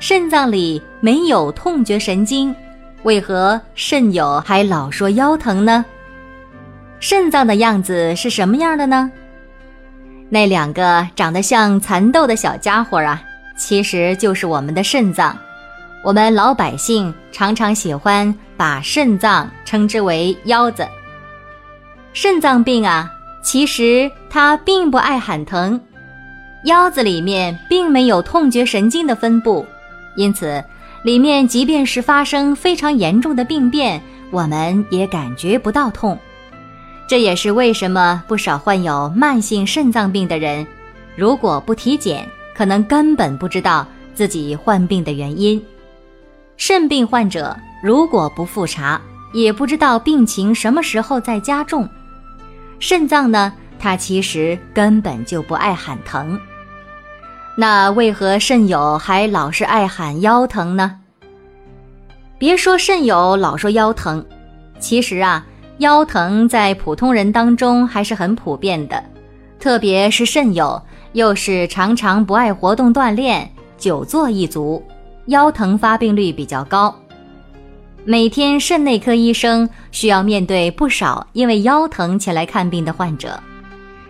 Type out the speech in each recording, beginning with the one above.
肾脏里没有痛觉神经，为何肾友还老说腰疼呢？肾脏的样子是什么样的呢？那两个长得像蚕豆的小家伙啊，其实就是我们的肾脏。我们老百姓常常喜欢把肾脏称之为腰子。肾脏病啊，其实它并不爱喊疼。腰子里面并没有痛觉神经的分布，因此，里面即便是发生非常严重的病变，我们也感觉不到痛。这也是为什么不少患有慢性肾脏病的人，如果不体检，可能根本不知道自己患病的原因。肾病患者如果不复查，也不知道病情什么时候在加重。肾脏呢？它其实根本就不爱喊疼，那为何肾友还老是爱喊腰疼呢？别说肾友老说腰疼，其实啊，腰疼在普通人当中还是很普遍的，特别是肾友又是常常不爱活动锻炼、久坐一族，腰疼发病率比较高。每天肾内科医生需要面对不少因为腰疼前来看病的患者。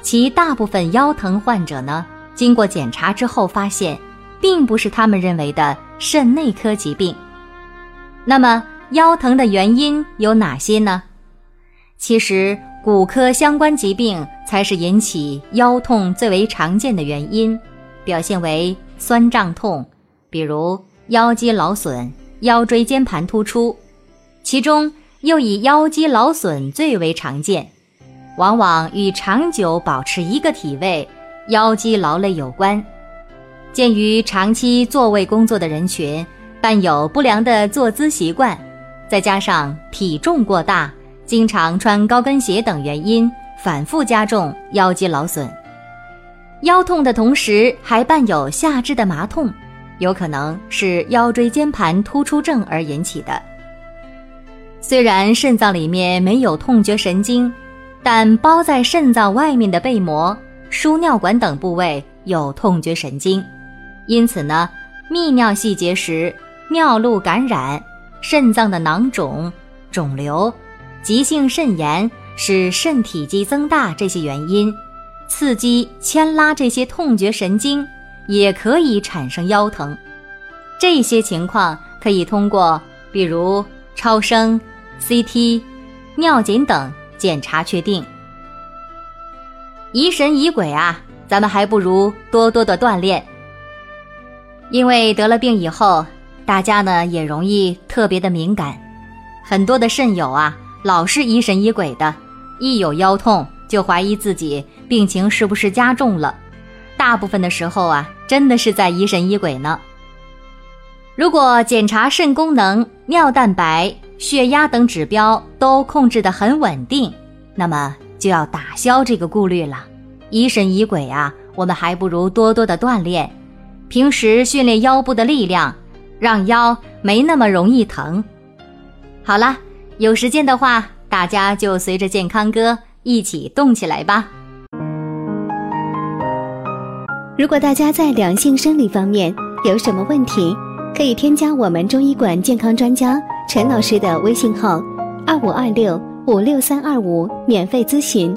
其大部分腰疼患者呢，经过检查之后发现，并不是他们认为的肾内科疾病。那么，腰疼的原因有哪些呢？其实，骨科相关疾病才是引起腰痛最为常见的原因，表现为酸胀痛，比如腰肌劳损、腰椎间盘突出，其中又以腰肌劳损最为常见。往往与长久保持一个体位、腰肌劳累有关。鉴于长期坐位工作的人群伴有不良的坐姿习惯，再加上体重过大、经常穿高跟鞋等原因，反复加重腰肌劳损。腰痛的同时还伴有下肢的麻痛，有可能是腰椎间盘突出症而引起的。虽然肾脏里面没有痛觉神经。但包在肾脏外面的背膜、输尿管等部位有痛觉神经，因此呢，泌尿系结石、尿路感染、肾脏的囊肿、肿瘤、急性肾炎使肾体积增大这些原因，刺激牵拉这些痛觉神经，也可以产生腰疼。这些情况可以通过比如超声、CT、尿检等。检查确定，疑神疑鬼啊，咱们还不如多多的锻炼。因为得了病以后，大家呢也容易特别的敏感，很多的肾友啊老是疑神疑鬼的，一有腰痛就怀疑自己病情是不是加重了。大部分的时候啊，真的是在疑神疑鬼呢。如果检查肾功能、尿蛋白。血压等指标都控制得很稳定，那么就要打消这个顾虑了。疑神疑鬼啊，我们还不如多多的锻炼，平时训练腰部的力量，让腰没那么容易疼。好了，有时间的话，大家就随着健康哥一起动起来吧。如果大家在两性生理方面有什么问题，可以添加我们中医馆健康专家。陈老师的微信号：二五二六五六三二五，免费咨询。